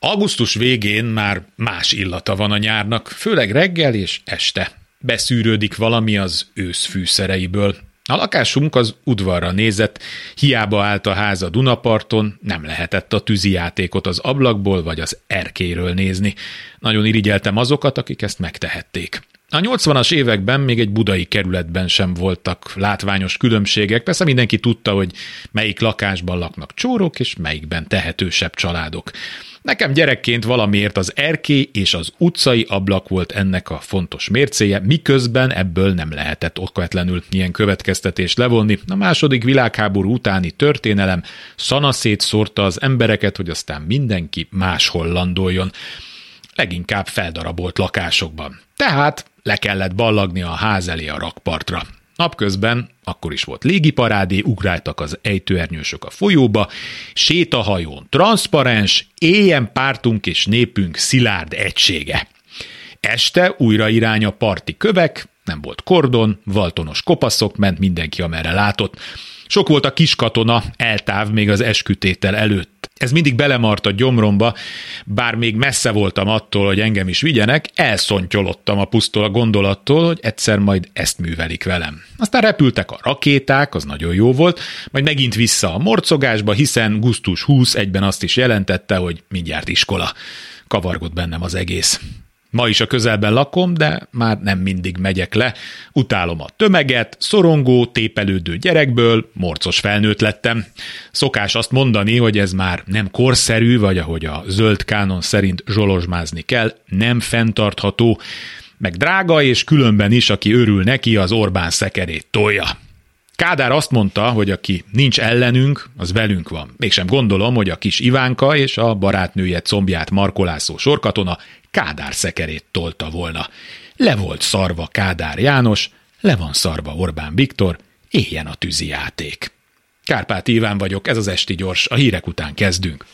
Augusztus végén már más illata van a nyárnak, főleg reggel és este. Beszűrődik valami az ősz fűszereiből. A lakásunk az udvarra nézett, hiába állt a ház a Dunaparton, nem lehetett a tűzijátékot az ablakból vagy az erkéről nézni. Nagyon irigyeltem azokat, akik ezt megtehették. A 80-as években még egy budai kerületben sem voltak látványos különbségek, persze mindenki tudta, hogy melyik lakásban laknak csórok, és melyikben tehetősebb családok. Nekem gyerekként valamiért az erkély és az utcai ablak volt ennek a fontos mércéje, miközben ebből nem lehetett okvetlenül ilyen következtetést levonni. A második világháború utáni történelem szanaszét szórta az embereket, hogy aztán mindenki máshol landoljon. Leginkább feldarabolt lakásokban. Tehát le kellett ballagni a ház elé a rakpartra. Napközben, akkor is volt légiparádé, ugráltak az ejtőernyősök a folyóba, sétahajón transzparens, éjjen pártunk és népünk szilárd egysége. Este újra irány a parti kövek, nem volt kordon, valtonos kopaszok, ment mindenki, amerre látott. Sok volt a kiskatona, eltáv még az eskütétel előtt. Ez mindig belemart a gyomromba, bár még messze voltam attól, hogy engem is vigyenek, elszontyolottam a pusztól a gondolattól, hogy egyszer majd ezt művelik velem. Aztán repültek a rakéták, az nagyon jó volt, majd megint vissza a morcogásba, hiszen Gusztus 20 egyben azt is jelentette, hogy mindjárt iskola. Kavargott bennem az egész. Ma is a közelben lakom, de már nem mindig megyek le. Utálom a tömeget, szorongó, tépelődő gyerekből, morcos felnőtt lettem. Szokás azt mondani, hogy ez már nem korszerű, vagy ahogy a zöld kánon szerint zsolozsmázni kell, nem fenntartható, meg drága, és különben is, aki örül neki, az Orbán szekerét tolja. Kádár azt mondta, hogy aki nincs ellenünk, az velünk van. Mégsem gondolom, hogy a kis Ivánka és a barátnője combját markolászó sorkatona Kádár szekerét tolta volna. Le volt szarva Kádár János, le van szarva Orbán Viktor, éljen a tűzi játék. Kárpát Iván vagyok, ez az Esti Gyors, a hírek után kezdünk.